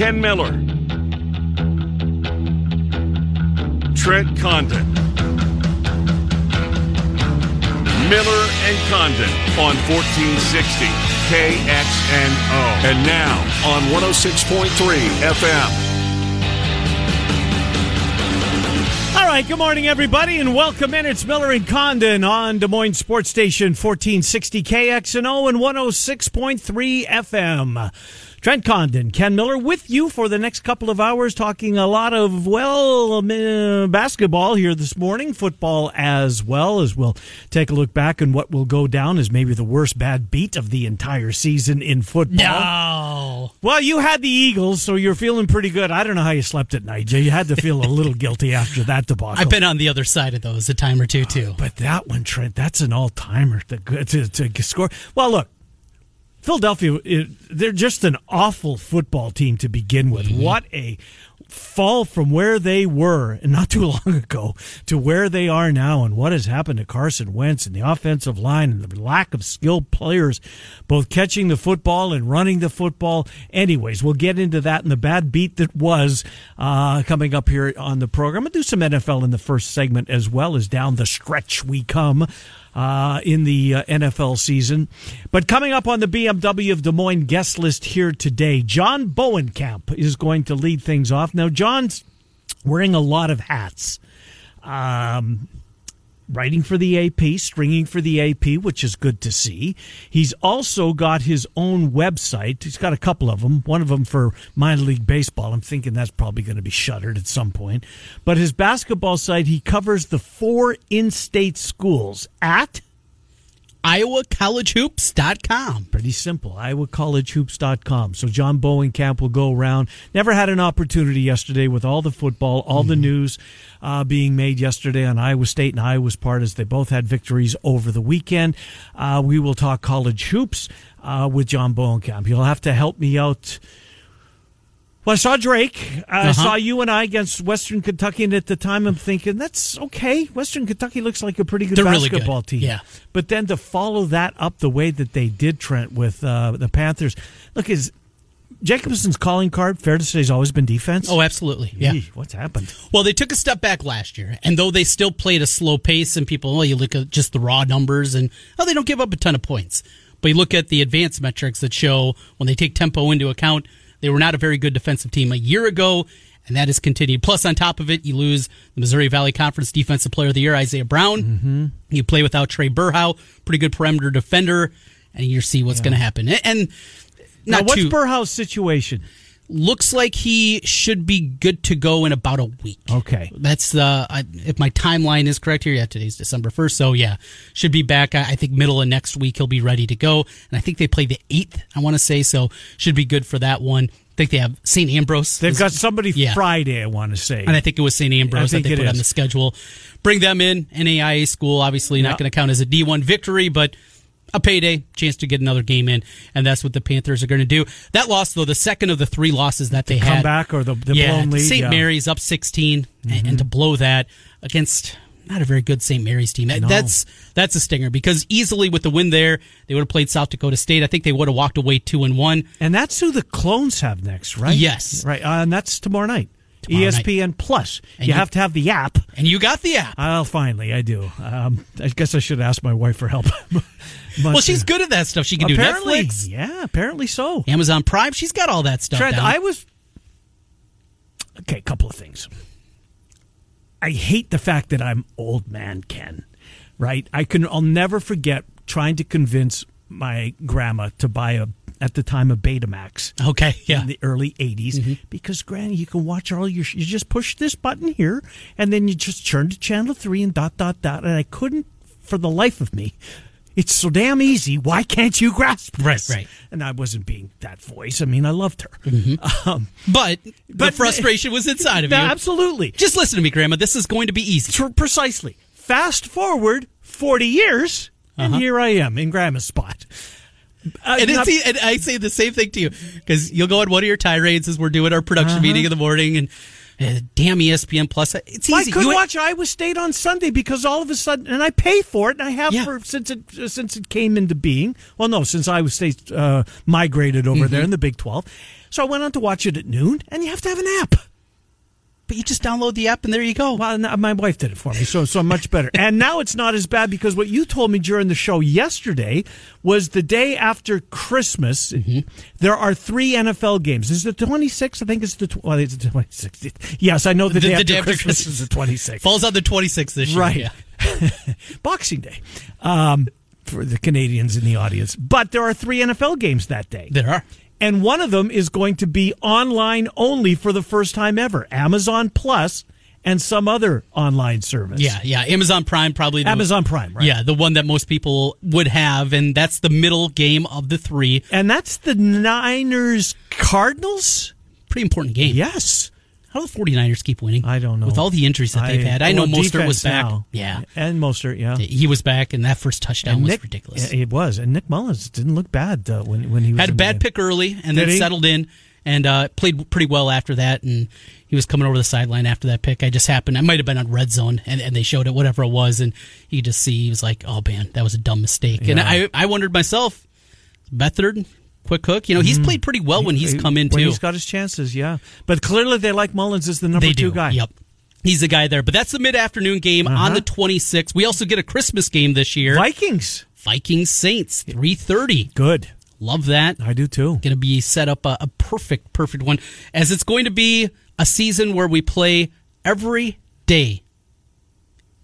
Ken Miller. Trent Condon. Miller and Condon on 1460 KXNO. And now on 106.3 FM. All right, good morning, everybody, and welcome in. It's Miller and Condon on Des Moines Sports Station 1460 KXNO and 106.3 FM. Trent Condon, Ken Miller with you for the next couple of hours, talking a lot of, well, uh, basketball here this morning, football as well, as we'll take a look back and what will go down as maybe the worst bad beat of the entire season in football. No. Well, you had the Eagles, so you're feeling pretty good. I don't know how you slept at night. You had to feel a little guilty after that debacle. I've been on the other side of those a time or two, too. But that one, Trent, that's an all timer to, to, to score. Well, look, Philadelphia, they're just an awful football team to begin with. Mm-hmm. What a fall from where they were and not too long ago to where they are now and what has happened to Carson Wentz and the offensive line and the lack of skilled players both catching the football and running the football. Anyways, we'll get into that and the bad beat that was uh, coming up here on the program. I'll do some NFL in the first segment as well as down the stretch we come uh, in the uh, NFL season. But coming up on the BMW of Des Moines guest list here today, John Bohnenkamp is going to lead things off. Now, John's wearing a lot of hats. Um, writing for the AP, stringing for the AP, which is good to see. He's also got his own website. He's got a couple of them. One of them for minor league baseball. I'm thinking that's probably going to be shuttered at some point. But his basketball site, he covers the four in-state schools at IowaCollegeHoops.com. Pretty simple. IowaCollegeHoops.com. So John Bohnenkamp will go around. Never had an opportunity yesterday with all the football, all the news uh, being made yesterday on Iowa State and Iowa's part as they both had victories over the weekend. Uh, we will talk college hoops uh, with John Bohnenkamp. You'll have to help me out. Well, I saw Drake. I Uh-huh. saw you and I against Western Kentucky, and at the time I'm thinking that's okay. Western Kentucky looks like a pretty good They're really good. basketball team. Yeah. But then to follow that up the way that they did, Trent, with uh, the Panthers. Look, is Jacobson's calling card fair to say has always been defense? Oh, absolutely. Yeah. Eesh, what's happened? Well, they took a step back last year, and though they still played a slow pace, and people, well, you look at just the raw numbers, and oh, they don't give up a ton of points. But you look at the advanced metrics that show when they take tempo into account, they were not a very good defensive team a year ago, and that has continued. Plus, on top of it, you lose the Missouri Valley Conference Defensive Player of the Year, Isaiah Brown. Mm-hmm. You play without Trae Berhow, pretty good perimeter defender, and you see what's going to happen. And- And Now, what's too, Berhow's situation? Looks like he should be good to go in about a week. Okay. That's uh, if my timeline is correct here. Yeah, today's December first, so yeah, should be back. I, I think middle of next week he'll be ready to go, and I think they play the eighth. I want to say so. Should be good for that one. I think they have St. Ambrose. They've got somebody Yeah. Friday, I want to say. And I think it was St. Ambrose that they put on the schedule. Bring them in. NAIA school, obviously Yeah. not going to count as a D1 victory, but a payday, chance to get another game in. And that's what the Panthers are going to do. That loss, though, the second of the three losses that they Come had. back or the, the yeah, blown lead. St. yeah. Mary's up 16, and, and to blow that against not a very good St. Mary's team. No. That's that's a stinger because easily with the win there, they would have played South Dakota State. I think they would have walked away two and one. And that's who the clones have next, right? Yes. Right. Uh, and that's tomorrow night. Tomorrow night. ESPN Plus. And you you- have to have the app. And you got the app. Well, finally, I do. Um, I guess I should ask my wife for help. Well, she's good at that stuff. She can do apparently, Netflix, yeah, apparently so. Amazon Prime. She's got all that stuff. Trent, down. I was okay. A couple of things. I hate the fact that I'm old man Ken. Right? I can. I'll never forget trying to convince my grandma to buy a at the time of Betamax. Okay, yeah. in the early 80s mm-hmm. because granny you can watch all your you just push this button here and then you just turn to channel 3 and dot dot dot and I couldn't for the life of me It's so damn easy. Why can't you grasp this? Right, right. And I wasn't being that voice. I mean, I loved her. Mm-hmm. Um, But, the But- frustration was inside of you. absolutely. Just listen to me, Grandma. This is going to be easy. Tr- precisely. Fast forward 40 years, and uh-huh. here I am in Grandma's spot. Uh, And, not- and I say the same thing to you because you'll go on one of your tirades as we're doing our production meeting in the morning, and uh, damn ESPN Plus. It's I easy. couldn't You- watch Iowa State on Sunday because all of a sudden, and I pay for it, and I have Yeah. for since it uh, since it came into being. Well, no, since Iowa State uh, migrated over Mm-hmm. there in the Big Twelve, so I went on to watch it at noon, and you have to have an app. But you just download the app and there you go. Well, my wife did it for me, so so much better. and now it's not as bad because what you told me during the show yesterday was the day after Christmas. Mm-hmm. There are three NFL games. Is it the twenty sixth? I think it's the tw- well, it's the twenty sixth. Yes, I know the, The- day, the after day after Christmas, Christmas. is the twenty sixth. Falls on the 26th this year. Right. Yeah. Boxing Day. Um, for the Canadians in the audience. But there are three NFL games that day. There are. And one of them is going to be online only for the first time ever. Amazon Plus and some other online service. Yeah, yeah. Amazon Prime probably. The, Amazon Prime, right? Yeah, the one that most people would have, and that's the middle game of the three. And that's the Niners Cardinals? Pretty important game. Yes. How do the 49ers keep winning? I don't know. With all the injuries that they've had. I know well, Mostert was back. now. Yeah. And Mostert, yeah. He was back, and that first touchdown And was Nick, ridiculous. It was. And Nick Mullens didn't look bad uh, when, when he was Had a bad game. pick early, and Did then he? settled in and uh, played pretty well after that. And he was coming over the sideline after that pick. I just happened. I might have been on red zone, and, and they showed it, whatever it was, and you just see he was like, "Oh man, that was a dumb mistake." And I, I wondered myself, Beathard, quick hook. You know, he's played pretty well when he's come in Mm-hmm. When too. He's got his chances, yeah. But clearly they like Mullens as the number they two do. guy. Yep. He's the guy there. But that's the mid afternoon game on Uh-huh. the 26th. We also get a Christmas game this year. Vikings. Vikings Saints, 330. Good. Love that. I do too. Going to be set up a, a perfect, perfect one, as it's going to be a season where we play every day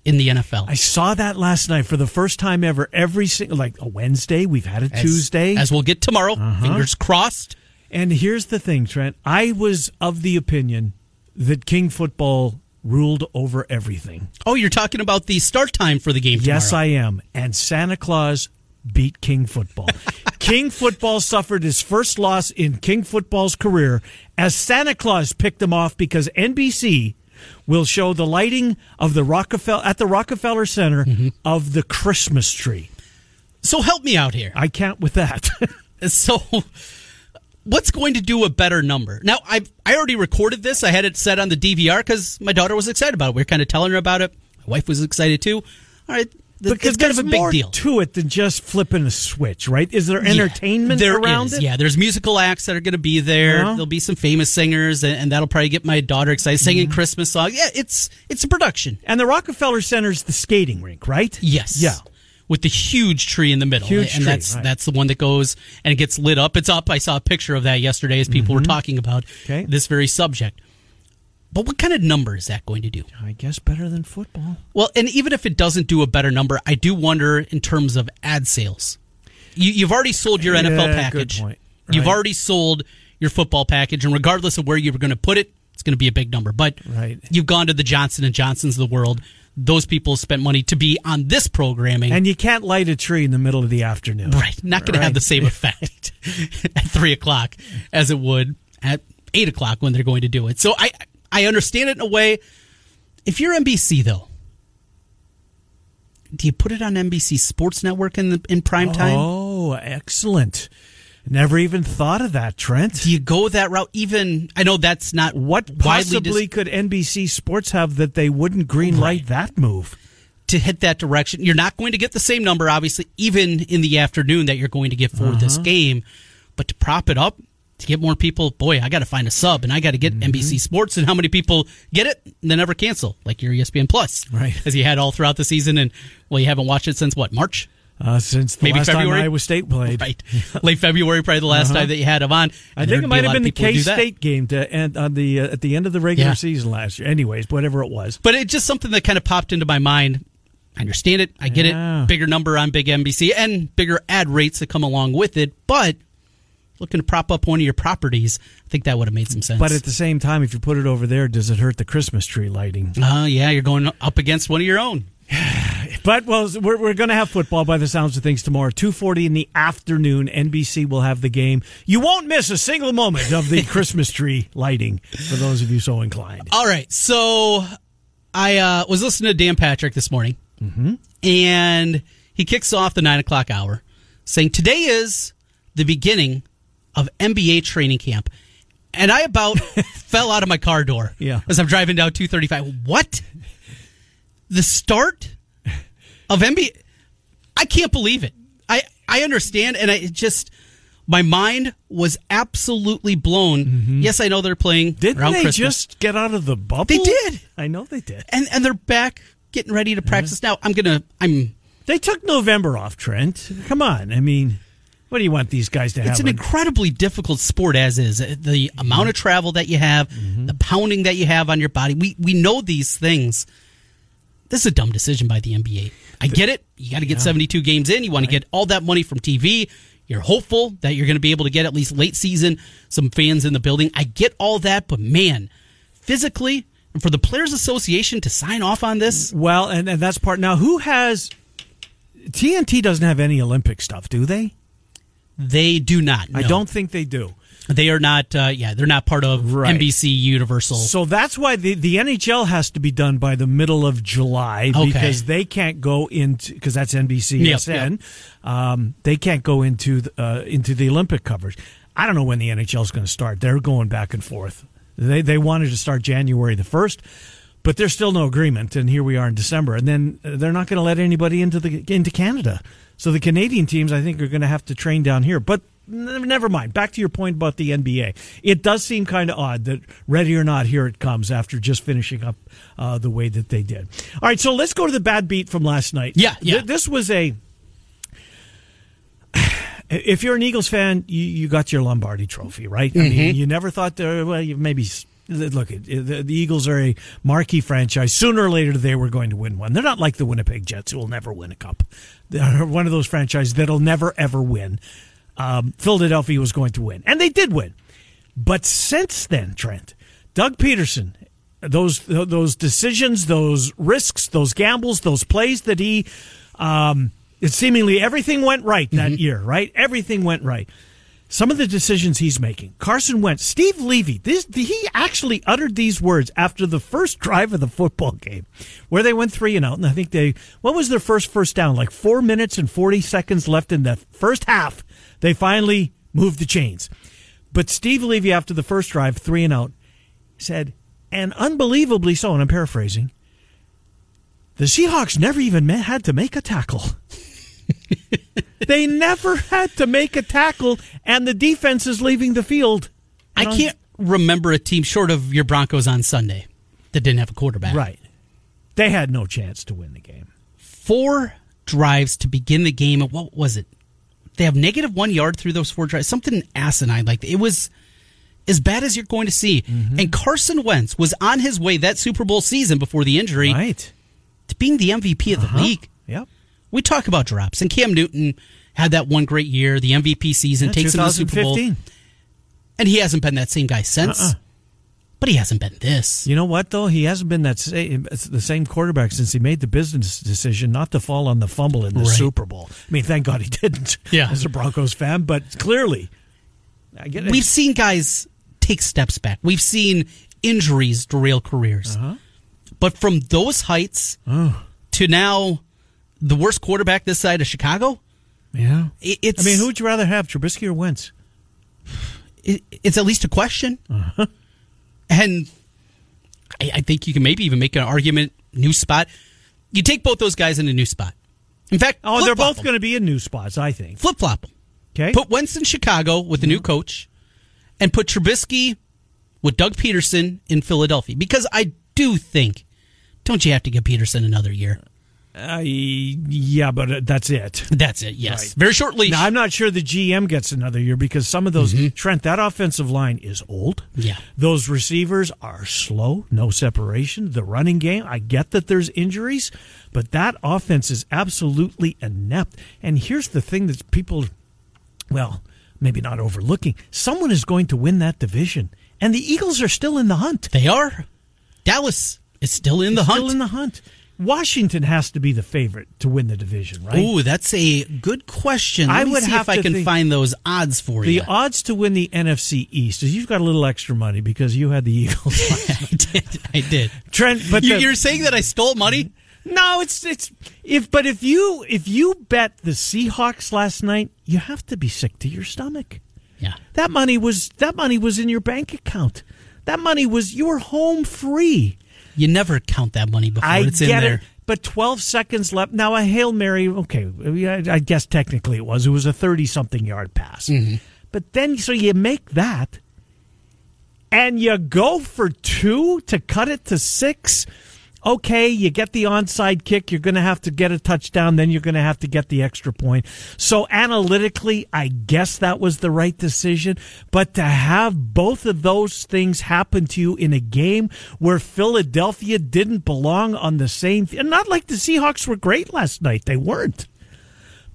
in the NFL. I saw that last night for the first time ever. Every single, like a Wednesday, we've had a As- Tuesday. Uh-huh. as we'll get tomorrow. Fingers crossed. and here's the thing, Trent. I was of the opinion that King football ruled over everything. Oh, you're talking about the start time for the game. Yes. I am. And Santa Claus beat King football. King football suffered his first loss in King football's career as Santa Claus picked him off because NBC will show the lighting of the Rockefeller at the Rockefeller Center Mm-hmm. of the Christmas tree. So help me out here. I can't with that. So, what's going to do a better number? Now, I I already recorded this. I had it set on the DVR because my daughter was excited about it. We were kind of telling her about it. My wife was excited too. All right, because it's kind of there's a big more deal. to it than just flipping a switch, right? Is there entertainment There around is, it? Yeah, there's musical acts that are going to be there. Yeah. There'll be some famous singers, and, and that'll probably get my daughter excited, singing Mm-hmm. Christmas songs. Yeah, it's it's a production. And the Rockefeller Center's the skating rink, right? Yes. Yeah. With the huge tree in the middle, Huge and tree, that's right. that's the one that goes and it gets lit up. It's up. I saw a picture of that yesterday as people were talking about Mm-hmm. Okay. this very subject. But what kind of number is that going to do? I guess better than football. Well, and even if it doesn't do a better number, I do wonder in terms of ad sales. You, you've already sold your Yeah, NFL good package. point. You've already sold your football package, and regardless of where you were going to put it, it's going to be a big number. But Right. you've gone to the Johnson and Johnsons of the world. Those people spent money to be on this programming. And you can't light a tree in the middle of the afternoon. Right. Not going to have the same effect at three o'clock as it would at eight o'clock when they're going to do it. So I I understand it in a way. If you're NBC though, do you put it on NBC Sports Network in the in prime time? Oh, excellent. Never even thought of that, Trent. Do you go that route? Even I know that's not What possibly dis- could NBC Sports have that they wouldn't green light that move? to hit that direction. You're not going to get the same number, obviously, even in the afternoon that you're going to get for Uh-huh. this game. But to prop it up, to get more people, boy, I got to find a sub and I got to get Mm-hmm. NBC Sports. And how many people get it and then never cancel, like your ESPN Plus, Right. As you had all throughout the season, and well, you haven't watched it since what March, Uh, since the Maybe last February? time Iowa State played. right? Late February, probably the last time that you had them on. I think it might have been the K. State game to end on the uh, at the end of the regular Yeah. season last year. Anyways, whatever it was. But it's just something that kind of popped into my mind. I understand it. I get Yeah. it. Bigger number on big NBC and bigger ad rates that come along with it. But looking to prop up one of your properties, I think that would have made some sense. But at the same time, if you put it over there, does it hurt the Christmas tree lighting? uh, yeah, you're going up against one of your own. But well, we're, we're going to have football by the sounds of things tomorrow. Two forty in the afternoon. NBC will have the game. You won't miss a single moment of the Christmas tree lighting for those of you so inclined. All right, so I uh, was listening to Dan Patrick this morning, and he kicks off the nine o'clock hour, saying today is the beginning of NBA training camp, and I about fell out of my car door Yeah. as I'm driving down two thirty five. What? The start of NBA? I can't believe it. I I understand, and I it just. My mind was absolutely blown. Yes, I know they're playing Mm-hmm. Didn't they Christmas just get out of the bubble? They did. I know they did. and and they're back getting ready to practice now. I'm gonna I'm. They took November off, Trent. Come on. I mean, what do you want these guys to have? It's an incredibly difficult sport as is. Uh, the mm-hmm. amount of travel that you have, mm-hmm. the pounding that you have on your body. We we know these things. This is a dumb decision by the NBA. I get it. You got to get 72 games in. You want to get all that money from TV. You're hopeful that you're going to be able to get at least late season some fans in the building. I get all that, but man, physically and for the Players Association to sign off on this, well, and, and that's part. Now, who has. TNT doesn't have any Olympic stuff, do they? They do not. I don't think they do. They are not. Uh, yeah, they're not part of Right. NBC Universal. So that's why the, the NHL has to be done by the middle of July Okay. because they can't go into because that's NBCSN. Um, they can't go into the, uh, into the Olympic coverage. I don't know when the NHL is going to start. They're going back and forth. They they wanted to start January the first, but there's still no agreement. And here we are in December, and then they're not going to let anybody into the into Canada. So the Canadian teams, I think, are going to have to train down here. But never mind. Back to your point about the NBA. It does seem kind of odd that ready or not, here it comes after just finishing up uh, the way that they did. All right, so let's go to the bad beat from last night. Yeah, yeah. Th- this was a. If you're an Eagles fan, you, you got your Lombardi Trophy, right? I Mm-hmm. mean, you never thought there. Well, you maybe look. The, the Eagles are a marquee franchise. Sooner or later, they were going to win one. They're not like the Winnipeg Jets, who will never win a cup. They're one of those franchises that'll never ever win. Um, Philadelphia was going to win, and they did win. But since then, Trent, Doug Pederson, those those decisions, those risks, those gambles, those plays that he, um, it seemingly everything went right that year, right? Everything went right. Some of the decisions he's making, Carson Wentz, Steve Levy, this he actually uttered these words after the first drive of the football game, where they went three and out, and I think they what was their first first down? Like four minutes and forty seconds left in the first half. They finally moved the chains. But Steve Levy, after the first drive, three and out, said, and unbelievably so, and I'm paraphrasing, the Seahawks never even had to make a tackle. they never had to make a tackle, and the defense is leaving the field. I can't remember a team short of your Broncos on Sunday that didn't have a quarterback. Right. They had no chance to win the game. Four drives to begin the game. And what was it? They have negative one yard through those four drives. Something asinine like that. It was as bad as you're going to see. Mm-hmm. And Carson Wentz was on his way that Super Bowl season before the injury Right. to being the MVP of the Uh-huh. league. Yep. We talk about drops, and Cam Newton had that one great year, the MVP season, Yeah, takes him to the Super Bowl, and he hasn't been that same guy since. Uh-uh. But he hasn't been this. You know what though? He hasn't been that same, the same quarterback since he made the business decision not to fall on the fumble in the Right. Super Bowl. I mean, thank God he didn't. Yeah. as a Broncos fan, but clearly, I get it. We've seen guys take steps back. We've seen injuries derail careers. Uh-huh. But from those heights Oh. to now, the worst quarterback this side of Chicago, yeah. it, it's I mean, who'd you rather have, Trubisky or Wentz? it, it's at least a question. Uh-huh. And I, I think you can maybe even make an argument. New spot. You take both those guys in a new spot. In fact, Oh, they're both going to be in new spots, I think. flip flop them. Okay. Put Wentz in Chicago with a new coach, and put Trubisky with Doug Pederson in Philadelphia. Because I do think, don't you have to give Pederson another year? Uh, yeah, but uh, that's it. That's it. Yes, Right. very short leash. Now, I'm not sure the GM gets another year because some of those Trent, that offensive line is old. Mm-hmm. Yeah. those receivers are slow, no separation. The running game, I get that there's injuries, but that offense is absolutely inept. And here's the thing that people, well, maybe not overlooking. Someone is going to win that division, and the Eagles are still in the hunt. they are. Dallas is still in the Still hunt. in the hunt. Washington has to be the favorite to win the division, right? Ooh, that's a good question. Let I me would see have if I can find those odds for the you. The odds to win the NFC East is you've got a little extra money because you had the Eagles. I did. I did. Trent, but You, the- you're saying that I stole money? no, it's it's if but if you if you bet the Seahawks last night, you have to be sick to your stomach. Yeah. That money was that money was in your bank account. That money was you were home free. You never count that money before I it's in there. it, but 12 seconds left. Now a hail mary, okay, I I guess technically it was. It was a 30 something yard pass. Mm-hmm. But then so you make that, and you go for two to cut it to six. Okay, you get the onside kick. You're going to have to get a touchdown. Then you're going to have to get the extra point. So analytically, I guess that was the right decision. But to have both of those things happen to you in a game where Philadelphia didn't belong on the same, and not like the Seahawks were great last night. They weren't.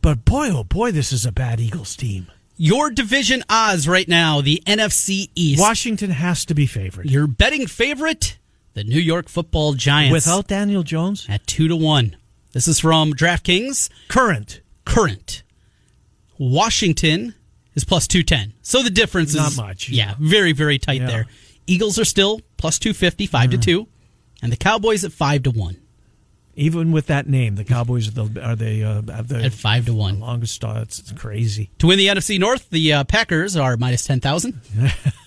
But boy, oh boy, this is a bad Eagles team. Your division odds right now, the NFC East. Washington has to be favored. Your betting favorite, the New York Football Giants. Without Daniel Jones, at two to one. This is from DraftKings. current. Current. Washington is plus two ten. So the difference Not is not much. Yeah, very very tight Yeah. there. Eagles are still plus two fifty, five to two, and the Cowboys at five to one. Even with that name, the Cowboys are the are they uh, the At five to one. longest starts. It's crazy. To win the NFC North, the uh, Packers are minus ten thousand.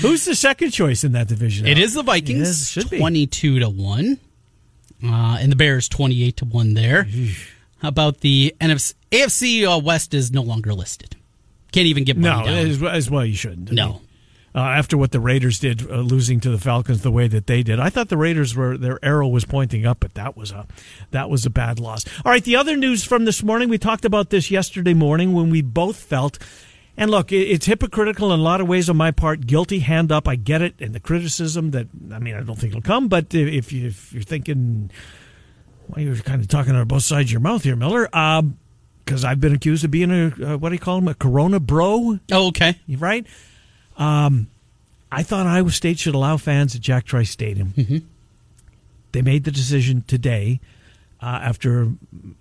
Who's the second choice in that division? It is the Vikings, It is, should be. twenty-two to one, uh, and the Bears twenty-eight to one. There. How about the NFC? AFC uh, West is no longer listed. Can't even get No, as, as well you shouldn't. I No. mean, uh, after what the Raiders did, uh, losing to the Falcons the way that they did, I thought the Raiders were their arrow was pointing up, but that was a that was a bad loss. All right, the other news from this morning, we talked about this yesterday morning when we both felt. And look, it's hypocritical in a lot of ways on my part. Guilty, hand up. I get it, and the criticism that I mean, I don't think it'll come. But if you if you're thinking, well, you're kind of talking out of both sides of your mouth here, Miller. Because I've been accused of being a uh, what do you call him, a Corona bro Oh, okay. right? Um, I thought Iowa State should allow fans at Jack Trice Stadium. They made the decision today uh, after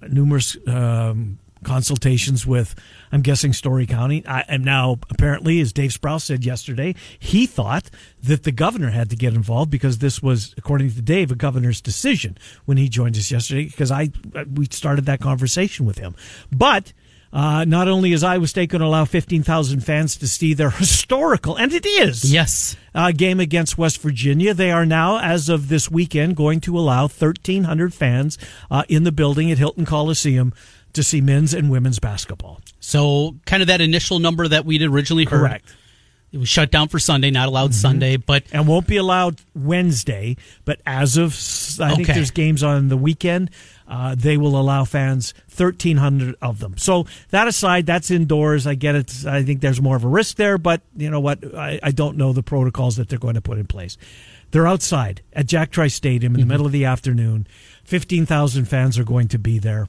numerous um, consultations with, I'm guessing, Story County. I, and now, apparently, as Dave Sprouse said yesterday, he thought that the governor had to get involved because this was, according to Dave, a governor's decision when he joined us yesterday. Because I we started that conversation with him, but. Uh, not only is Iowa State going to allow 15,000 fans to see their historical, and it is, Yes. uh, game against West Virginia. They are now, as of this weekend, going to allow 1,300 fans uh, in the building at Hilton Coliseum to see men's and women's basketball. So, kind of that initial number that we'd originally heard. Correct. Mm-hmm. It was shut down for Sunday, not allowed Sunday, but And won't be allowed Wednesday, but as of, I think there's games on the weekend, uh, they will allow fans, 1,300 of them. So that aside, that's indoors. I get it. I think there's more of a risk there, but you know what? I, I don't know the protocols that they're going to put in place. They're outside at Jack Trice Stadium in the middle of the afternoon. 15,000 fans are going to be there.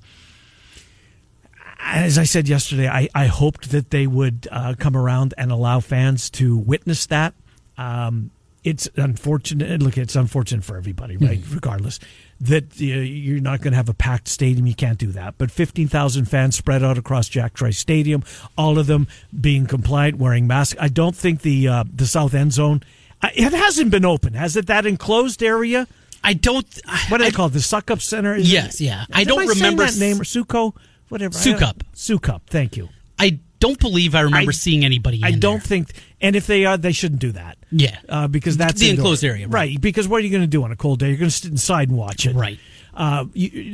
As I said yesterday, I, I hoped that they would uh, come around and allow fans to witness that. Um, it's unfortunate. Look, it's unfortunate for everybody, right? Regardless, that uh, you're not going to have a packed stadium. You can't do that. But 15,000 fans spread out across Jack Trice Stadium, all of them being compliant, wearing masks. I don't think the uh, the south end zone. I- It hasn't been open, has it? That enclosed area. I don't. What do they I, call it? The Suck Up Center? Is Yes, yeah. I don't saying remember that name or Suco, whatever. Sukup. Sukup. Thank you. I don't believe I remember I- seeing anybody. I don't there. think, and if they are, they shouldn't do that. Yeah. uh, because that's The indoor. enclosed area, right. right? Because what are you going to do on a cold day? You're going to sit inside and watch it, Right. Uh, you, you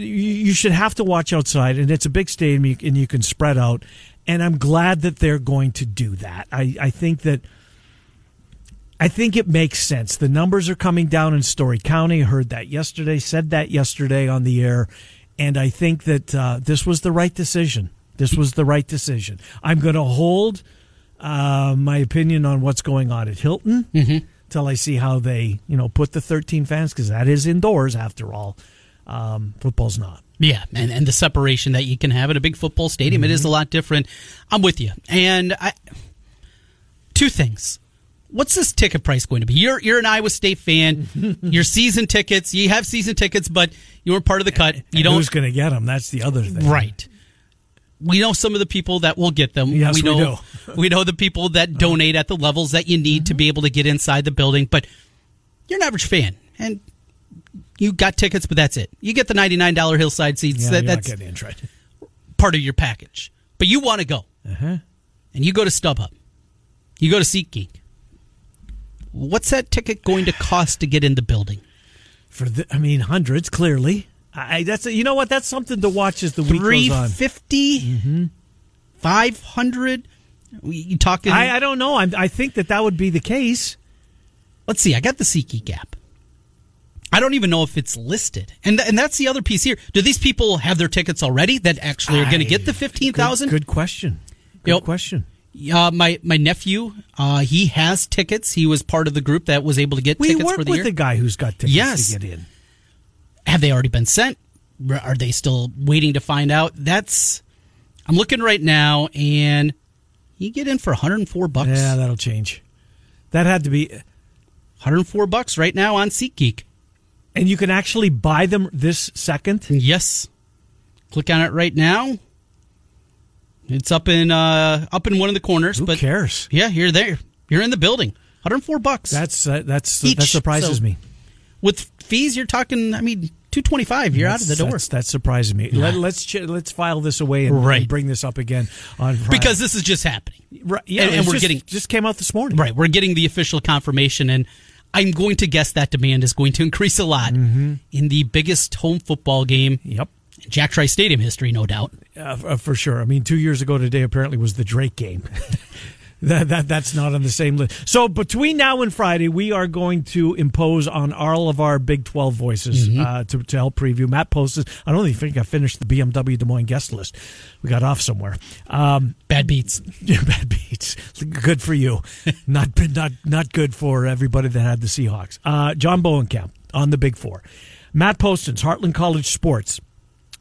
you should have to watch outside, and it's a big stadium, and you can spread out. And I'm glad that they're going to do that. I I think that. I think it makes sense. The numbers are coming down in Story County. I heard that yesterday, said that yesterday on the air. And I think that uh, this was the right decision. This was the right decision. I'm going to hold uh, my opinion on what's going on at Hilton till I see how they, you know, put the 13 fans, because that is indoors after all. Um, football's not. Yeah, and, and the separation that you can have at a big football stadium, it is Mm-hmm. a lot different. I'm with you. And I, two things. What's this ticket price going to be? You're you're an Iowa State fan. your season tickets, you have season tickets, but you weren't part of the cut. You And don't Who's going to get them? That's the other thing. right. We know some of the people that will get them. Yes, we know do. we know the people that donate at the levels that you need to be able to get inside the building, but you're an average fan and you got tickets, but that's it. You get the ninety nine dollar hillside seats. Yeah, that, that's right. part of your package. But you want to go. Uh-huh. And you go to StubHub. You go to SeatGeek. What's that ticket going to cost to get in the building? For the, I mean, hundreds clearly. I that's you know what that's something to watch as the week Three goes on. fifty, mm-hmm. five hundred. You talking? I, I don't know. I, I think that that would be the case. let's see. I got the SeatGeek app. I don't even know if it's listed, and th- and that's the other piece here. Do these people have their tickets already that actually are going to get the fifteen thousand? Good, good question. Good Yep. question. Uh, my my nephew, uh, he has tickets. He was part of the group that was able to get We tickets work for the with year. a guy who's got tickets Yes. to get in. have they already been sent? Are they still waiting to find out? That's I'm looking right now, and you get in for 104 bucks. Yeah, that'll change. That had to be, 104 bucks right now on SeatGeek. and you can actually buy them this second. Yes, click on it right now. It's up in uh up in one of the corners, Who but cares? yeah, you're there. You're in the building. 104 bucks. That's uh, that's Each, that surprises so- me. with fees. You're talking. I mean, 225. You're out of the That's- door that's- that surprises me. Let, let's ch- let's file this away and, Right. bring this up again on Friday. because this is just happening. right, yeah, and- and we're just- getting- just came out this morning. Right. We're getting the official confirmation, and I'm going to guess that demand is going to increase a lot Mm-hmm. in the biggest home football game Yep. Jack Trice Stadium history, no doubt. Uh, uh, for sure. I mean, two years ago today apparently was the Drake game. that, that that's not on the same list. So between now and Friday, we are going to impose on all of our Big Twelve voices Mm-hmm. uh, to to help preview. Matt posted. I don't even think I finished the BMW Des Moines guest list. We got off somewhere. Um, Bad beats. yeah, bad beats. Good for you. not not not good for everybody that had the Seahawks. Uh, John Bohnenkamp on the Big Four. Matt Postons, Heartland College Sports.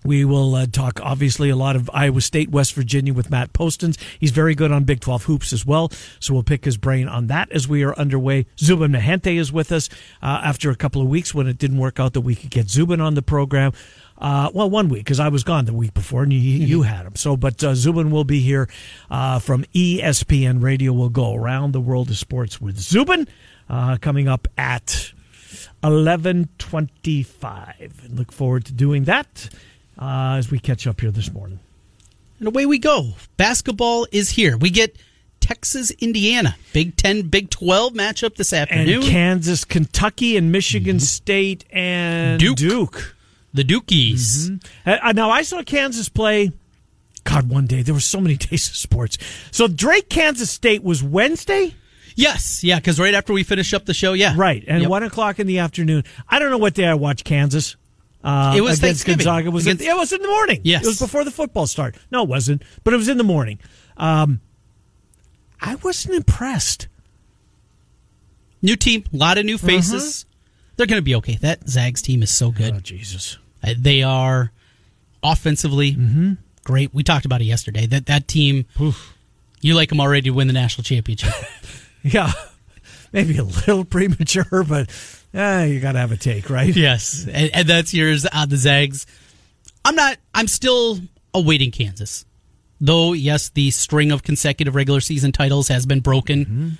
We will uh, talk, obviously, a lot of Iowa State, West Virginia with Matt Postons. He's very good on Big 12 hoops as well, so we'll pick his brain on that as we are underway. Zubin Mehenti is with us uh, after a couple of weeks when it didn't work out that we could get Zubin on the program. Uh, well, one week because I was gone the week before and you, you had him. So, but uh, Zubin will be here uh, from ESPN Radio. We'll go around the world of sports with Zubin uh, coming up at eleven twenty-five. Look forward to doing that uh, as we catch up here this morning. And away we go. Basketball is here. We get Texas, Indiana, Big Ten, Big Twelve matchup this afternoon. And. Kansas, Kentucky, and Michigan State and Duke. Duke. the Dukies. Uh, now I saw Kansas play. God, one day there were so many days of sports. So Drake, Kansas State was Wednesday. Yes, yeah, because right after we finish up the show, yeah, Right, and Yep. one o'clock in the afternoon. I don't know what day I watched Kansas. Uh, It was against Gonzaga. Was Against- it, it was in the morning. Yes. it was before the football start. No, it wasn't, but it was in the morning. Um, I wasn't impressed. new team, a lot of new faces. They're going to be okay. That Zags team is so good. Oh Jesus! Uh, They are offensively great. We talked about it yesterday. That that team, you like them already to win the national championship. Yeah, maybe a little premature, but eh, you got to have a take, right? yes, and, and that's yours on the Zags. I'm not. I'm still awaiting Kansas, though. Yes, the string of consecutive regular season titles has been broken.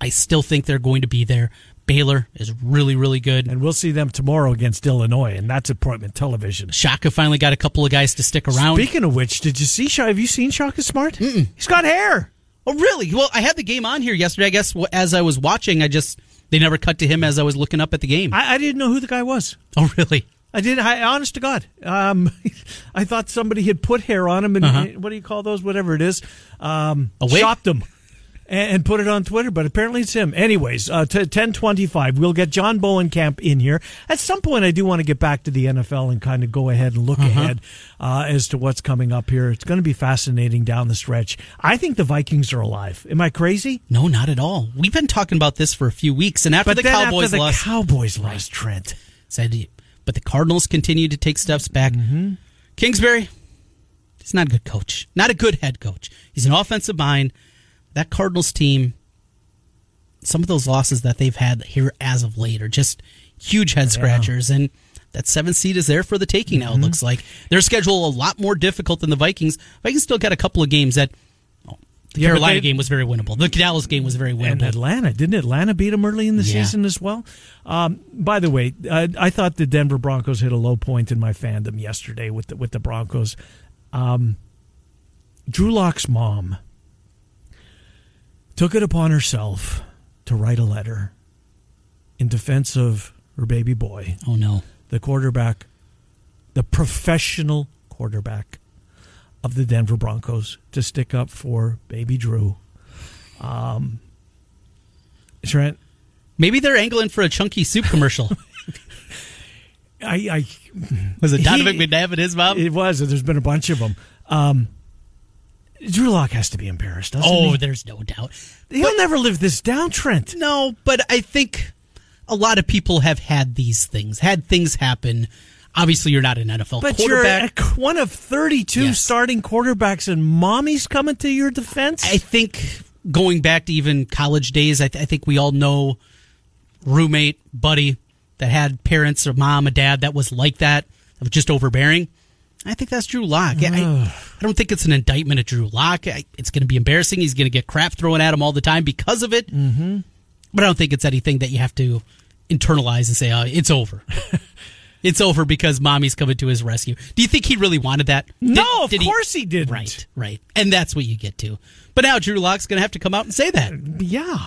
I still think they're going to be there. Baylor is really, really good. And we'll see them tomorrow against Illinois, and that's appointment television. Shaka finally got a couple of guys to stick around. Speaking of which, did you see? Sha- Have you seen Shaka Smart? Mm-mm. He's got hair. Oh, really? Well, I had the game on here yesterday. I guess as I was watching, I just they never cut to him as I was looking up at the game. I, I didn't know who the guy was. oh, really? I did. I, honest to God, um, I thought somebody had put hair on him and Uh-huh. what do you call those? Whatever it is, um, A wig? chopped him and, put it on Twitter. But apparently it's him. Anyways, uh, t- ten twenty five. We'll get John Bohnenkamp in here at some point. I do want to get back to the NFL and kind of go ahead and look Uh-huh. ahead uh, as to what's coming up here. It's going to be fascinating down the stretch. I think the Vikings are alive. Am I crazy? No, not at all. We've been talking about this for a few weeks, and after But the Cowboys after the lost, Cowboys lost Trent. said, but the Cardinals continue to take steps back. Mm-hmm. Kingsbury, he's not a good coach, not a good head coach. He's an offensive mind. That Cardinals team, some of those losses that they've had here as of late are just huge head scratchers. And that seventh seed is there for the taking now, it Mm-hmm. looks like. Their schedule a lot more difficult than the Vikings. Vikings still got a couple of games that. oh, the Yeah, Carolina they- game was very winnable. The Dallas game was very And winnable. Atlanta didn't Atlanta beat them early in the Yeah. season as well? Um, by the way, uh, I thought the Denver Broncos hit a low point in my fandom yesterday with the, with the Broncos. Um, Drew Lock's mom took it upon herself to write a letter in defense of her baby boy, oh no. the quarterback, the professional quarterback of the Denver Broncos, to stick up for baby Drew. Um, Trent, Maybe they're angling for a chunky soup commercial. I, I was it Donovan He- McNabb and his mom? it was. There's been a bunch of them. Um, Drew Lock has to be embarrassed, doesn't oh, he? there's no doubt. He'll never live this down, Trent. No, but I think a lot of people have had these things, had things happen. Obviously, you're not an NFL But you're quarterback. a- one of 32 Yes. starting quarterbacks, and mommy's coming to your defense. I think going back to even college days, I, th- I think we all know roommate, buddy that had parents or mom, a dad that was like that, that was just overbearing. I think that's Drew Lock. I, I don't think it's an indictment of Drew Lock. I, it's going to be embarrassing. He's going to get crap thrown at him all the time because of it. Mm-hmm. But I don't think it's anything that you have to internalize and say, oh, it's over. it's over because mommy's coming to his rescue. Do you think he really wanted that? No, did, of course he didn't. Right, right. And that's what you get to. But now Drew Lock's going to have to come out and say that. Yeah.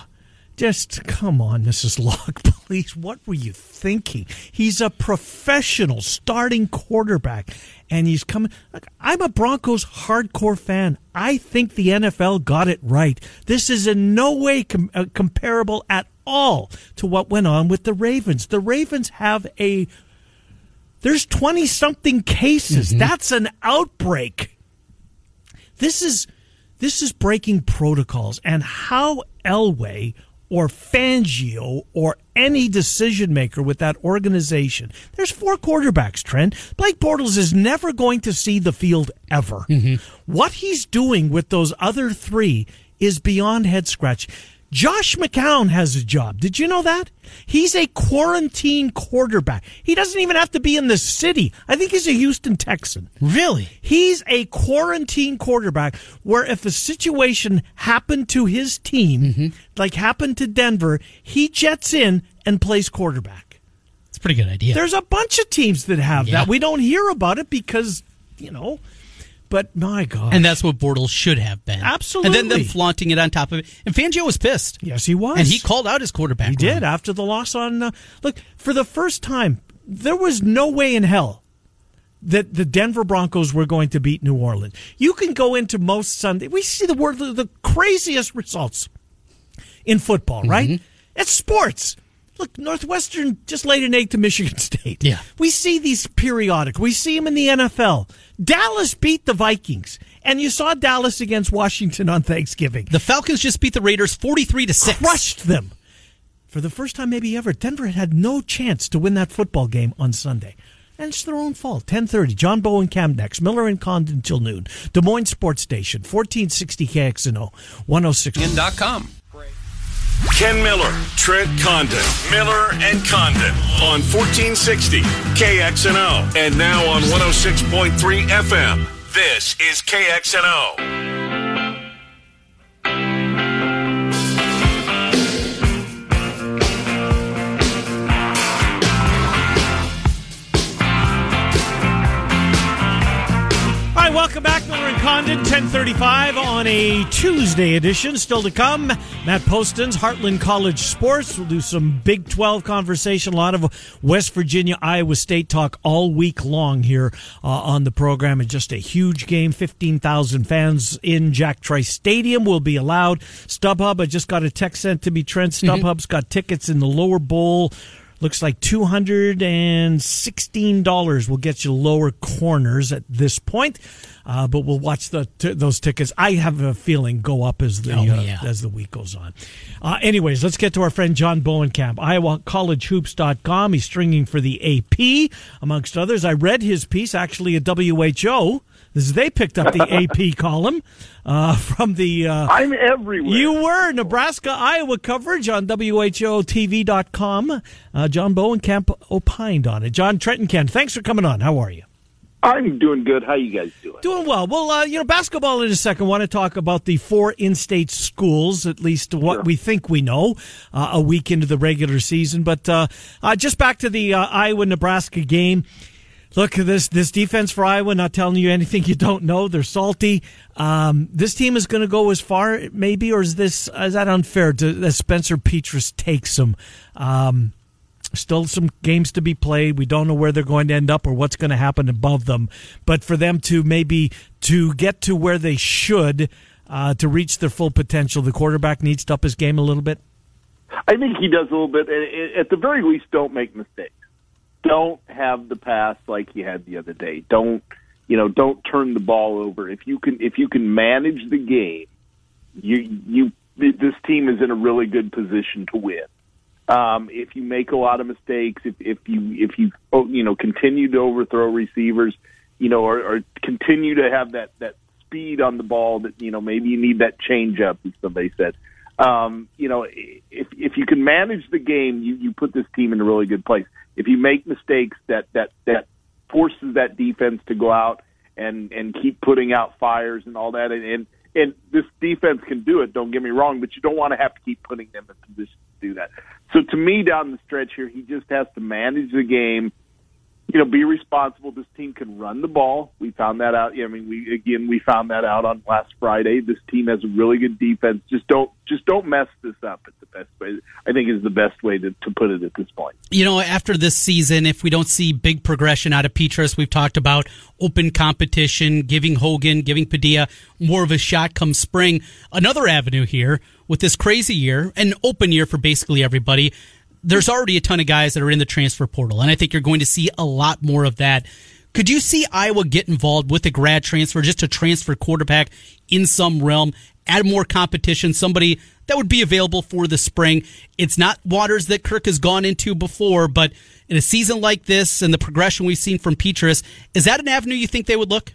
Just come on, Mrs. Lock, please. What were you thinking? He's a professional starting quarterback, and he's coming. Look, I'm a Broncos hardcore fan. I think the NFL got it right. This is in no way com- uh, comparable at all to what went on with the Ravens. The Ravens have a. There's 20 something cases. That's an outbreak. This is this is breaking protocols and how Elway or Fangio or any decision maker with that organization. There's four quarterbacks, Trent. Blake Bortles is never going to see the field ever. Mm-hmm. What he's doing with those other three is beyond head scratch. Josh McCown has a job. Did you know that? He's a quarantine quarterback. He doesn't even have to be in the city. I think he's a Houston Texan. Really? He's a quarantine quarterback where if a situation happened to his team, mm-hmm. like happened to Denver, he jets in and plays quarterback. It's a pretty good idea. There's a bunch of teams that have Yeah. that. We don't hear about it because, you know, but my God. and that's what Bortles should have been. Absolutely. And then them flaunting it on top of it. And Fangio was pissed. yes, he was. And he called out his quarterback. He did after the loss on. Uh, look, for the first time, there was no way in hell that the Denver Broncos were going to beat New Orleans. You can go into most Sunday. We see the word the craziest results in football, Mm-hmm. right? It's sports. Look, Northwestern just laid an egg to Michigan State. Yeah. We see these periodic. We see them in the NFL. Dallas beat the Vikings, and you saw Dallas against Washington on Thanksgiving The Falcons just beat the Raiders 43 to 6. crushed them. For the first time maybe ever, Denver had no chance to win that football game on Sunday. And it's their own fault. 1030, John Bohnenkamp next. Miller and Condon till noon. Des Moines Sports Station, 1460 KXNO, 106. com. Ken Miller, Trent Condon, Miller and Condon on 1460 KXNO and now on 106.3 FM. This is KXNO. Miller 1035 on a Tuesday edition. Still to come, Matt Poston's Heartland College Sports. We'll do some Big 12 conversation, a lot of West Virginia, Iowa State talk all week long here uh, on the program. And just a huge game. 15,000 fans in Jack Trice Stadium will be allowed. StubHub, I just got a text sent to me. Trent StubHub's got tickets in the lower bowl. Looks like two hundred and sixteen dollars will get you lower corners at this point, uh, but we'll watch the t- those tickets. I have a feeling go up as the Oh, uh, yeah. as the week goes on. Uh, anyways, let's get to our friend John Bohnenkamp, IowaCollegeHoops.com. He's stringing for the AP amongst others. I read his piece, actually a WHO is, they picked up the AP column uh, from the. Uh, I'm everywhere. You were Nebraska Iowa coverage on WHOTV.com. Uh, John Bohnenkamp opined on it. John Trenton Ken, thanks for coming on. How are you? I'm doing good. How you guys doing? Doing well. Well, uh, you know, basketball in a second. I want to talk about the four in-state schools, at least what sure. we think we know, uh, a week into the regular season. But uh, uh just back to the uh, Iowa-Nebraska game. Look, this this defense for Iowa, not telling you anything you don't know. They're salty. Um, this team is going to go as far, maybe, or is this is that unfair to that Spencer Petras takes them? Um, Still some games to be played. We don't know where they're going to end up or what's going to happen above them. But for them to maybe to get to where they should uh, to reach their full potential, the quarterback needs to up his game a little bit. I think he does a little bit. At the very least, don't make mistakes. Don't have the pass like he had the other day. Don't you know? Don't turn the ball over. If you can, if you can manage the game, you you this team is in a really good position to win. Um, if you make a lot of mistakes, if, if you if you oh, you know continue to overthrow receivers, you know, or, or continue to have that that speed on the ball that you know maybe you need that change up, as somebody said. Um, you know, if if you can manage the game, you you put this team in a really good place. If you make mistakes, that that that forces that defense to go out and and keep putting out fires and all that, and and, and this defense can do it. Don't get me wrong, but you don't want to have to keep putting them in position to do that. So to me, down the stretch here, he just has to manage the game. You know, be responsible. This team can run the ball. We found that out. I mean, we again we found that out on last Friday. This team has a really good defense. Just don't just don't mess this up. It's the best way. I think is the best way to, to put it at this point. You know, after this season, if we don't see big progression out of Petras, we've talked about open competition, giving Hogan, giving Padilla more of a shot come spring. Another avenue here with this crazy year, an open year for basically everybody, there's already a ton of guys that are in the transfer portal, and I think you're going to see a lot more of that. Could you see Iowa get involved with a grad transfer, just to transfer quarterback in some realm, add more competition, somebody that would be available for the spring? It's not waters that Kirk has gone into before, but in a season like this and the progression we've seen from Petras, is that an avenue you think they would look?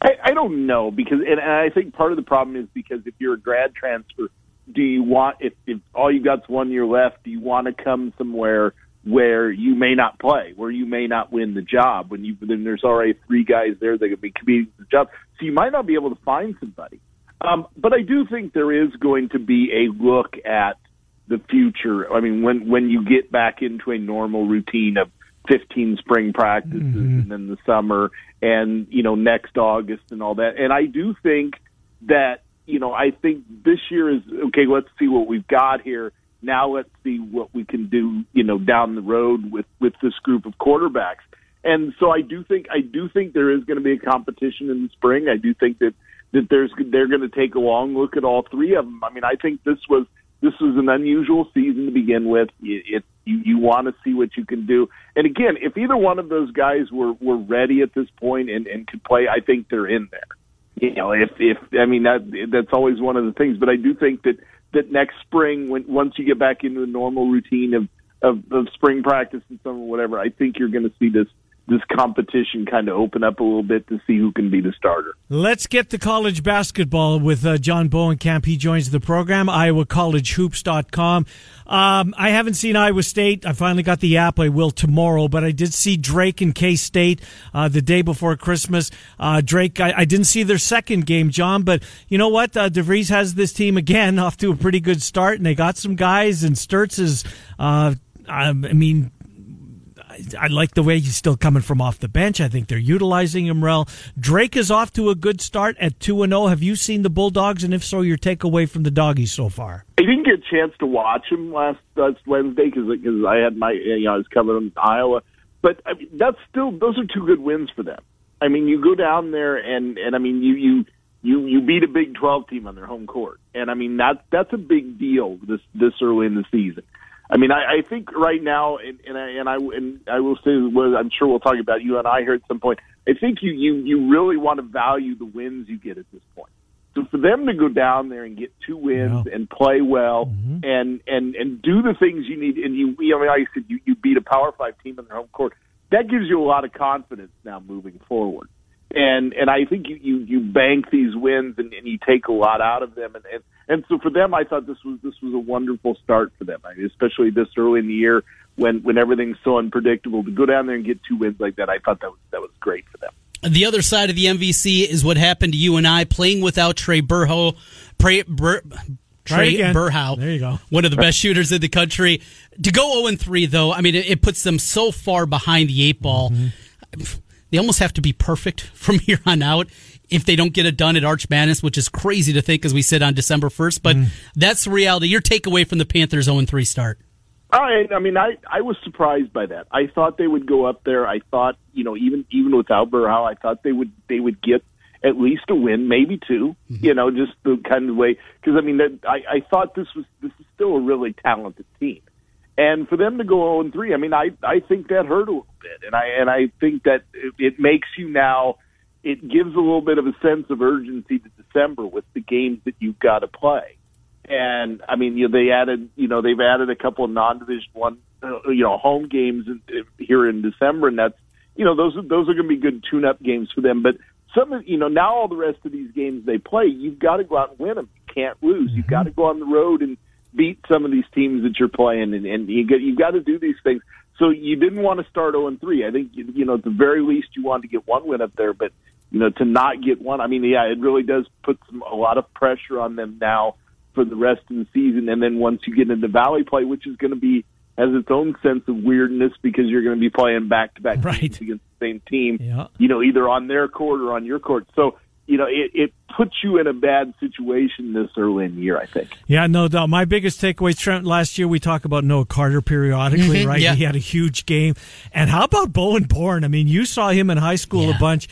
I, I don't know because, and I think part of the problem is because if you're a grad transfer, do you want if, if all you got's one year left? Do you want to come somewhere where you may not play, where you may not win the job? When you then there's already three guys there that could be competing for the job, so you might not be able to find somebody. Um, but I do think there is going to be a look at the future. I mean, when when you get back into a normal routine of 15 spring practices mm-hmm. and then the summer and you know next August and all that, and I do think that you know, I think this year is okay. Let's see what we've got here. Now let's see what we can do, you know, down the road with with this group of quarterbacks. And so I do think I do think there is going to be a competition in the spring. I do think that that there's they're going to take a long look at all three of them. I mean, I think this was this was an unusual season to begin with. It, it you, you want to see what you can do. And again, if either one of those guys were were ready at this point and and could play, I think they're in there you know, if if I mean that that's always one of the things. But I do think that that next spring, when once you get back into the normal routine of of, of spring practice and summer, whatever, I think you're going to see this this competition kind of open up a little bit to see who can be the starter. Let's get to college basketball with uh, John Bohnenkamp. He joins the program, IowaCollegeHoops.com. Um, I haven't seen Iowa State. I finally got the app. I will tomorrow, but I did see Drake and K State uh, the day before Christmas. Uh, Drake, I, I, didn't see their second game, John, but you know what? Uh, DeVries has this team again off to a pretty good start, and they got some guys, and Sturtz is, uh, I mean, I like the way he's still coming from off the bench. I think they're utilizing him well. Drake is off to a good start at 2 and 0. Have you seen the Bulldogs? And if so, your takeaway from the doggies so far? I didn't get a chance to watch him last, last Wednesday because I had my you know I was covering Iowa, but I mean, that's still those are two good wins for them. I mean, you go down there and and I mean you you you you beat a Big Twelve team on their home court, and I mean that that's a big deal this this early in the season. I mean, I, I think right now, and, and I and I and I will say, well, I'm sure we'll talk about you and I here at some point. I think you you you really want to value the wins you get at this point. So for them to go down there and get two wins yeah. and play well mm-hmm. and and and do the things you need, and you, I mean, like I said, you you beat a Power Five team in their home court. That gives you a lot of confidence now moving forward. And and I think you you, you bank these wins and, and you take a lot out of them, and, and and so for them, I thought this was this was a wonderful start for them, I mean, especially this early in the year when when everything's so unpredictable. To go down there and get two wins like that, I thought that was that was great for them. The other side of the MVC is what happened to you and I playing without Trae Berhow. Trae, Bur, Trae Berhow. There you go. One of the best shooters in the country. To go 0 3, though, I mean, it, it, puts them so far behind the eight ball. Mm-hmm. They almost have to be perfect from here on out if they don't get it done at Arch Madness, which is crazy to think as we sit on December 1st. But mm. that's the reality. Your takeaway from the Panthers 0 3 start. I, I mean, I I was surprised by that. I thought they would go up there. I thought, you know, even even without Berhow, I thought they would they would get at least a win, maybe 2 mm-hmm. You know, just the kind of way because I mean, that, I I thought this was this is still a really talented team, and for them to go 0 and 3, I mean, I I think that hurt a little bit, and I and I think that it, it makes you now. It gives a little bit of a sense of urgency to December with the games that you've got to play and I mean, you know, they added, you know, they've added a couple of non-division one, uh, you know, home games in, in, here in December, and that's, you know, those are those are going to be good tune-up games for them. But some, of, you know, now all the rest of these games they play, you've got to go out and win them. You can't lose. Mm-hmm. You've got to go on the road and beat some of these teams that you're playing, and, and you get you've got to do these things. So you didn't want to start 0 and 3. I think you know at the very least you wanted to get one win up there, but you know to not get one, I mean, yeah, it really does put some, a lot of pressure on them now for the rest of the season. And then once you get into Valley play, which is going to be has its own sense of weirdness because you're going to be playing back to back against the same team, yeah. you know, either on their court or on your court. So you know, it, it puts you in a bad situation this early in the year, I think. Yeah, no doubt. My biggest takeaway, Trent, last year we talk about Noah Carter periodically, mm-hmm, right? Yeah. He had a huge game. And how about Bowen Born? I mean, you saw him in high school yeah. a bunch.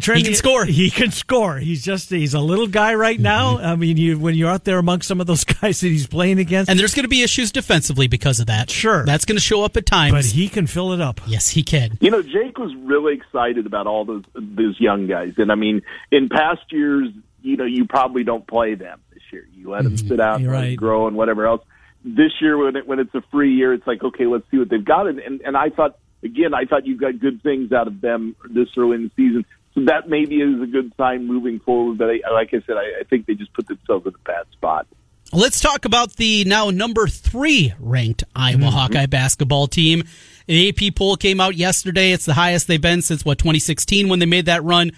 Trent, he can score. He can score. He's just he's a little guy right now. Mm-hmm. I mean, you when you're out there amongst some of those guys that he's playing against, and there's going to be issues defensively because of that. Sure, that's going to show up at times, but he can fill it up. Yes, he can. You know, Jake was really excited about all those those young guys, and I mean, in past years, you know, you probably don't play them this year. You let them mm-hmm. sit out, and right. grow, and whatever else. This year, when it, when it's a free year, it's like okay, let's see what they've got, and and, and I thought again, I thought you got good things out of them this early in the season that maybe is a good sign moving forward. But I, like I said, I, I think they just put themselves in a bad spot. Let's talk about the now number three ranked Iowa mm-hmm. Hawkeye basketball team. The AP poll came out yesterday. It's the highest they've been since what 2016 when they made that run.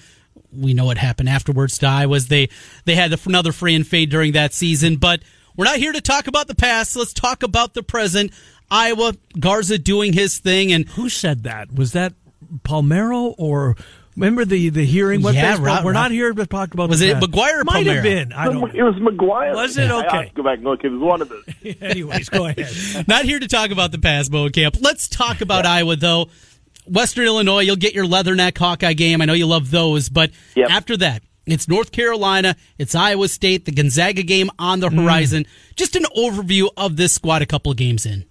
We know what happened afterwards to Iowa. They they had another free and fade during that season, but we're not here to talk about the past. Let's talk about the present. Iowa Garza doing his thing, and who said that? Was that Palmeiro or Remember the the hearing? What yeah, right, We're not here to talk about. The Was it McGwire? Might have been. I don't. It was McGwire. Was it okay? I, go back and look. It was one of the. Anyways, go ahead. not here to talk about the past, Camp. Let's talk about yeah. Iowa though. Western Illinois, you'll get your Leatherneck Hawkeye game. I know you love those, but yep. after that, it's North Carolina, it's Iowa State, the Gonzaga game on the mm. horizon. Mm. Just an overview of this squad a couple of games in.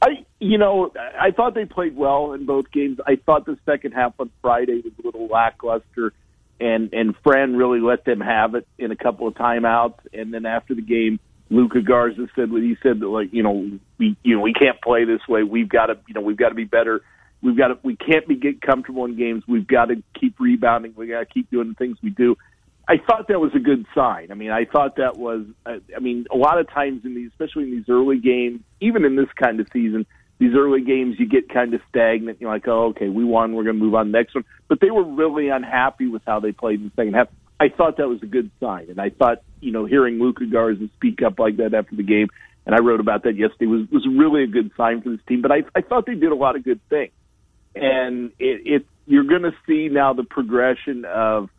I, you know, I thought they played well in both games. I thought the second half on Friday was a little lackluster, and and Fran really let them have it in a couple of timeouts. And then after the game, Luka Garza said what he said that like you know we you know we can't play this way. We've got to you know we've got to be better. We've got to we can't be get comfortable in games. We've got to keep rebounding. We got to keep doing the things we do. I thought that was a good sign. I mean, I thought that was. I mean, a lot of times in these, especially in these early games, even in this kind of season, these early games you get kind of stagnant. You're like, oh, okay, we won. We're going to move on to the next one. But they were really unhappy with how they played in the second half. I thought that was a good sign, and I thought you know hearing Luka Garza speak up like that after the game, and I wrote about that yesterday was was really a good sign for this team. But I I thought they did a lot of good things, and it, it you're going to see now the progression of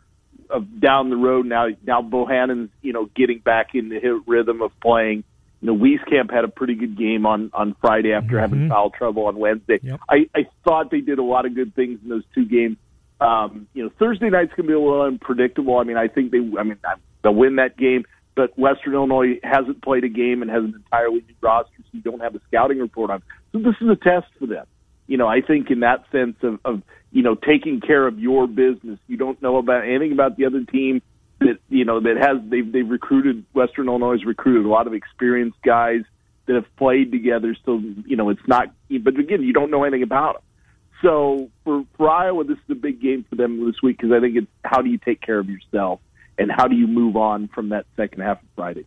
of down the road now. Now Bohannon's you know getting back in the rhythm of playing you know, Wieskamp had a pretty good game on on Friday after mm-hmm. having foul trouble on Wednesday. Yep. I, I thought they did a lot of good things in those two games. Um, you know, Thursday night's going to be a little unpredictable. I mean, I think they, I mean, they'll win that game, but Western Illinois hasn't played a game and has an entirely new roster, so you don't have a scouting report on. So this is a test for them. You know, I think in that sense of, of you know taking care of your business. You don't know about anything about the other team that you know that has they've they've recruited Western Illinois recruited a lot of experienced guys that have played together. So you know it's not, but again, you don't know anything about them. So for, for Iowa, this is a big game for them this week because I think it's how do you take care of yourself and how do you move on from that second half of Friday?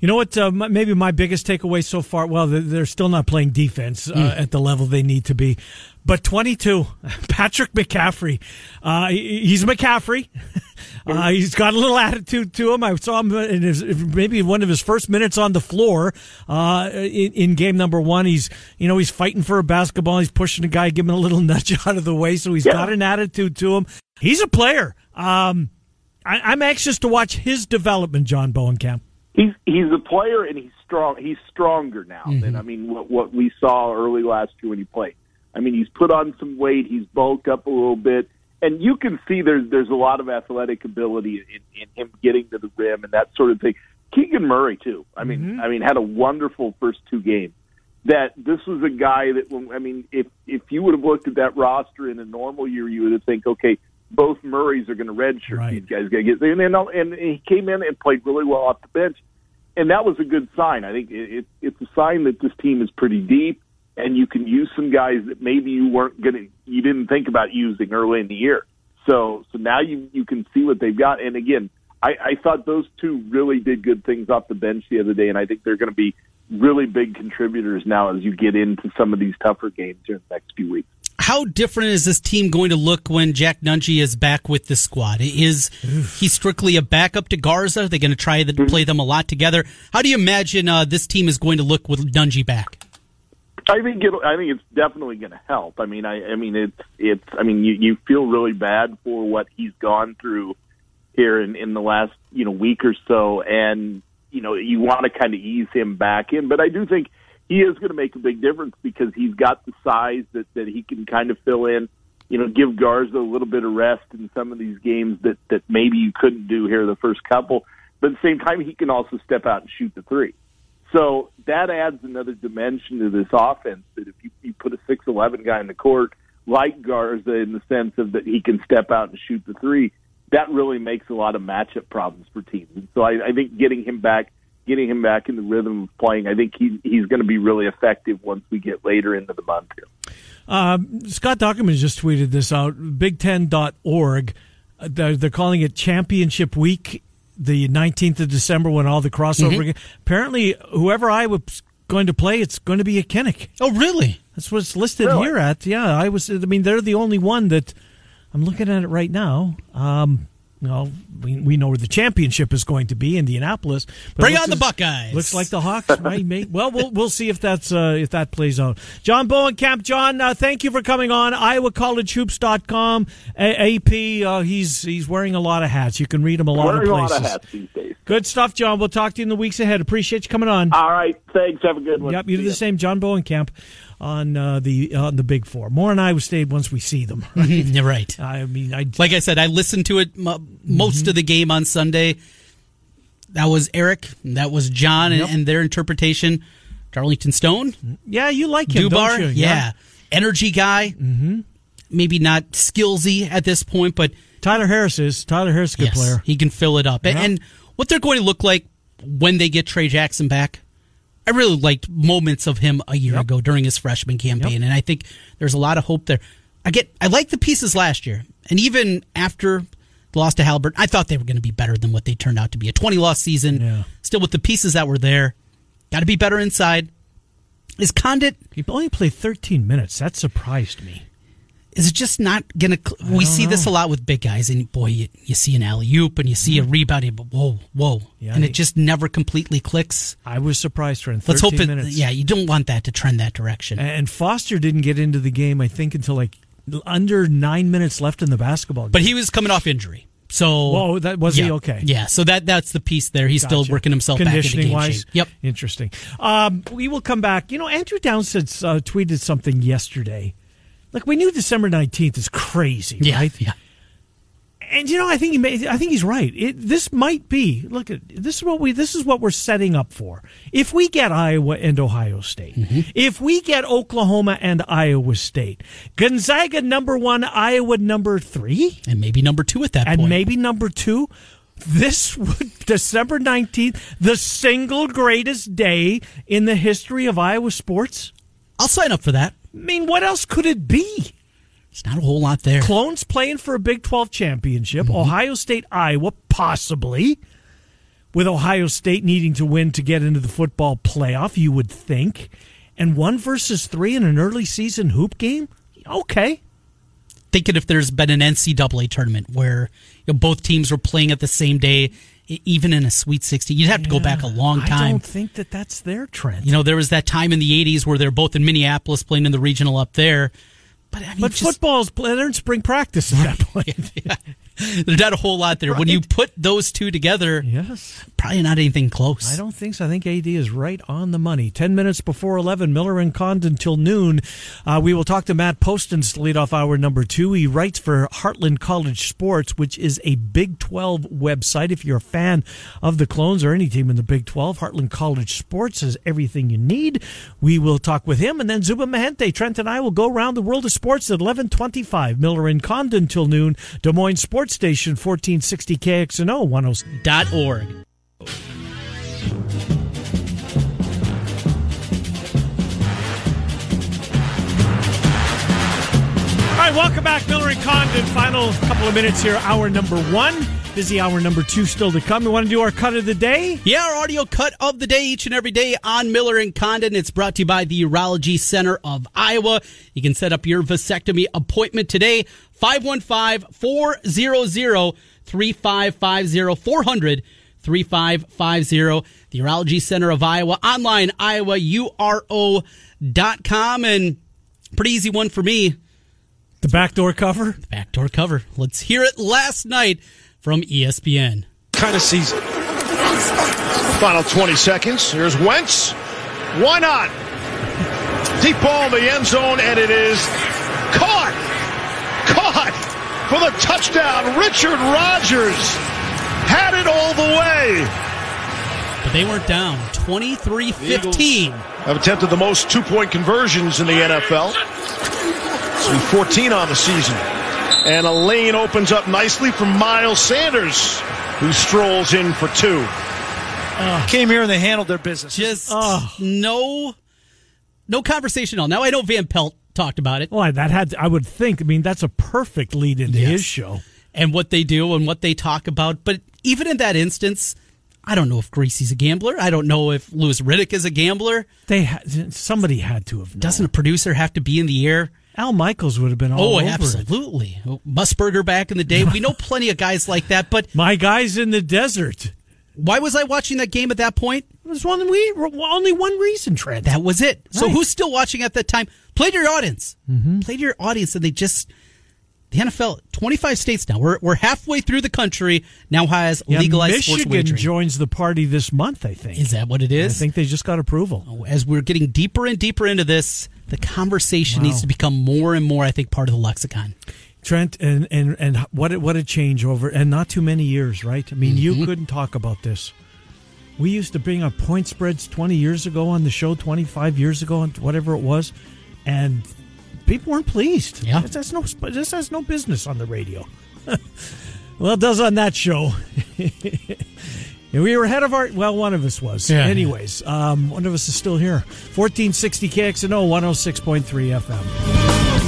You know what? Uh, maybe my biggest takeaway so far. Well, they're still not playing defense uh, mm. at the level they need to be. But 22, Patrick McCaffery. Uh, he's McCaffery. Uh, he's got a little attitude to him. I saw him in his, maybe one of his first minutes on the floor uh, in, in, game number one. He's you know he's fighting for a basketball. He's pushing a guy, giving a little nudge out of the way. So he's yeah. got an attitude to him. He's a player. Um, I, am anxious to watch his development, John Bohnenkamp. He's he's a player and he's strong. He's stronger now mm-hmm. than I mean what what we saw early last year when he played. I mean he's put on some weight. He's bulked up a little bit and you can see there's there's a lot of athletic ability in, in him getting to the rim and that sort of thing. Keegan Murray too. I mean, mm-hmm. I mean, had a wonderful first two games. That this was a guy that, when I mean, if if you would have looked at that roster in a normal year, you would have think, okay, both Murrays are going to redshirt. Right. These guys going to get and and he came in and played really well off the bench, and that was a good sign. I think it, it, it's a sign that this team is pretty deep and you can use some guys that maybe you weren't going to, you didn't think about using early in the year. So, so now you you can see what they've got. And again, I, I thought those two really did good things off the bench the other day, and I think they're going to be really big contributors now as you get into some of these tougher games here in the next few weeks. How different is this team going to look when Jack Nunge is back with the squad? Is he strictly a backup to Garza? Are They're going to try to play them a lot together. How do you imagine uh, this team is going to look with Nunge back? I think it. I think it's definitely going to help. I mean, I. I mean, it's. It's. I mean, you you feel really bad for what he's gone through here in in the last you know week or so, and you know you want to kind of ease him back in. But I do think he is going to make a big difference because he's got the size that that he can kind of fill in. You know, give Garza a little bit of rest in some of these games that that maybe you couldn't do here the first couple. But at the same time, he can also step out and shoot the three. So that adds another dimension to this offense. That if you, you put a six eleven guy in the court like Garza, in the sense of that he can step out and shoot the three, that really makes a lot of matchup problems for teams. And so I, I think getting him back, getting him back in the rhythm of playing, I think he, he's going to be really effective once we get later into the month here. Uh, Scott Dochterman just tweeted this out. Big10.org. Uh, they're, they're calling it Championship Week the 19th of December when all the crossover. Mm-hmm. Apparently, whoever I was going to play, it's going to be a Kinnick. Oh, really? That's what's listed really? here at. Yeah, I was. I mean, they're the only one that I'm looking at it right now. Um, well, we, we know where the championship is going to be, Indianapolis. Bring on the Buckeyes. Looks like the Hawks, right? Mate? Well, we'll we'll see if that's uh, if that plays out. John Bohnenkamp, John, uh, thank you for coming on. IowaCollegeHoops.com. A- AP, uh, he's he's wearing a lot of hats. You can read him a lot wearing of places. A lot of hats these days. Good stuff, John. We'll talk to you in the weeks ahead. Appreciate you coming on. All right, thanks. Have a good one. Yep, you do the same, John Bohnenkamp on uh, the on the Big Four. More on Iowa State once we see them. Right? You're right. I mean, I like I said, I listened to it most mm-hmm. of the game on Sunday. That was Eric. That was John, yep. and, and, their interpretation. Darlinstone. Yeah, you like him, Dubar. Yeah. yeah. energy guy. Mm-hmm. Maybe not skillsy at this point, but Tyler Harris is. Tyler Harris, is a good yes, player. He can fill it up, yeah. and what they're going to look like when they get Tre Jackson back I really liked moments of him a year yep. ago during his freshman campaign, yep. and I think there's a lot of hope there. I get I like the pieces last year, and even after the loss to Haliburton, I thought they were going to be better than what they turned out to be. A 20 loss season, yeah. still with the pieces that were there. Got to be better inside. Is Conditt? He only played 13 minutes. That surprised me is it just not going to? We see know. this a lot with big guys, and boy, you, you see an alley oop and you see a mm-hmm. rebound, but whoa, whoa, yeah, and it just never completely clicks. I was surprised for him. Let's hope it. Minutes. Yeah, you don't want that to trend that direction. And Foster didn't get into the game, I think, until like under nine minutes left in the basketball game. But he was coming off injury. So, whoa, that was yeah, he okay? Yeah, so that that's the piece there. He's gotcha. still working himself Conditioning back into wise. Shape. Yep, interesting. Um, we will come back. You know, Andrew Downsett uh, tweeted something yesterday like we knew December nineteenth is crazy, yeah, right? Yeah. And you know, I think he may, I think he's right. It, this might be. Look at this is what we this is what we're setting up for. If we get Iowa and Ohio State, mm-hmm. if we get Oklahoma and Iowa State, Gonzaga number one, Iowa number three, and maybe number two at that and point, and maybe number two. This December nineteenth, the single greatest day in the history of Iowa sports. I'll sign up for that. I mean, what else could it be? It's not a whole lot there. Clones playing for a Big 12 championship. Mm-hmm. Ohio State, Iowa, possibly. With Ohio State needing to win to get into the football playoff, you would think. And one versus three in an early season hoop game? Okay. Thinking if there's been an NCAA tournament where you know, both teams were playing at the same day, even in a Sweet 16, you'd have to go back a long time. I don't think that that's their trend. You know, there was that time in the 80s where they're both in Minneapolis playing in the regional up there. But, I mean, but just, football's they're in spring practice at that point. yeah. There's not a whole lot there. Right. When you put those two together, yes, probably not anything close. I don't think so. I think AD is right on the money. Ten minutes before eleven, Miller and Condon till noon. Uh, we will talk to Matt Postins to lead off hour number two. He writes for Heartland College Sports, which is a Big Twelve website. If you're a fan of the Clones or any team in the Big Twelve, Heartland College Sports has everything you need. We will talk with him, and then Zubin Mehenti. Trent and I will go around the world of sports at eleven twenty-five. Miller and Condon till noon. Des Moines Sports station 1460 KXNO 10.org. All right, welcome back, Miller and Condon. Final couple of minutes here, hour number one. Busy hour number two still to come. We want to do our cut of the day? Yeah, our audio cut of the day each and every day on Miller and Condon. It's brought to you by the Urology Center of Iowa. You can set up your vasectomy appointment today. 515 400 3550 400 3550. The Urology Center of Iowa. Online, iowauro.com. And pretty easy one for me. The backdoor cover? The backdoor cover. Let's hear it last night from ESPN. Kind of season. Final 20 seconds. Here's Wentz. Why not? Deep ball in the end zone, and it is caught. Caught for the touchdown. Richard Rodgers had it all the way. But they weren't down. 23 15. Have attempted the most two point conversions in the NFL. So 14 on the season. And a lane opens up nicely for Miles Sanders, who strolls in for two. Uh, Came here and they handled their business. Just uh, no, no conversation on. Now I know Van Pelt talked about it. Well, that had to, I would think. I mean, that's a perfect lead into yes. his show and what they do and what they talk about. But even in that instance, I don't know if Gracie's a gambler. I don't know if Louis Riddick is a gambler. They ha- somebody had to have. Known. Doesn't a producer have to be in the air? Al Michaels would have been all over oh, absolutely. It. Musburger back in the day. We know plenty of guys like that, but my guys in the desert. Why was I watching that game at that point? There's one we only one reason, Trent. That was it. Right. So who's still watching at that time? Play to your audience. Mm-hmm. Play to your audience, and they just the NFL, 25 states now. We're, we're halfway through the country now has yeah, legalized Michigan sports wagering. joins the party this month. I think. Is that what it is? I think they just got approval. Oh, as we're getting deeper and deeper into this, the conversation wow. needs to become more and more. I think part of the lexicon. Trent and and and what what a change over and not too many years, right? I mean, mm-hmm. you couldn't talk about this. We used to bring up point spreads 20 years ago on the show, 25 years ago, and whatever it was, and people weren't pleased. Yeah, this has no this has no business on the radio. well, it does on that show. we were ahead of our. Well, one of us was. Yeah. Anyways, um, one of us is still here. 1460 KXNO 106.3 FM.